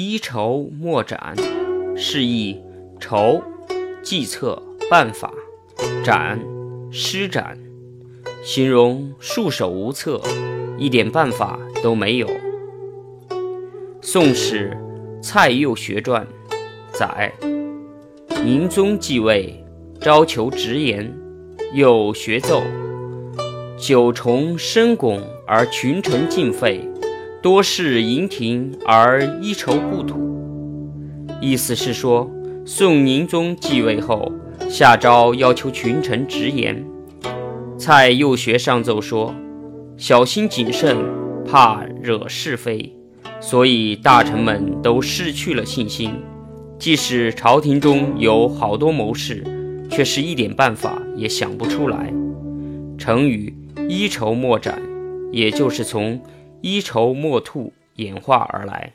一筹莫展，示意筹计策办法，展施展，形容束手无策，一点办法都没有。《宋史·蔡右学传》载，宁宗继位，招求直言，又学奏。九重深拱而群臣尽废，多事营庭而一筹不土。意思是说，宋宁宗继位后，下诏要求群臣直言。蔡右学上奏说，小心谨慎，怕惹是非，所以大臣们都失去了信心。即使朝廷中有好多谋士，却是一点办法也想不出来。成语。一筹莫展，也就是从一筹莫吐演化而来。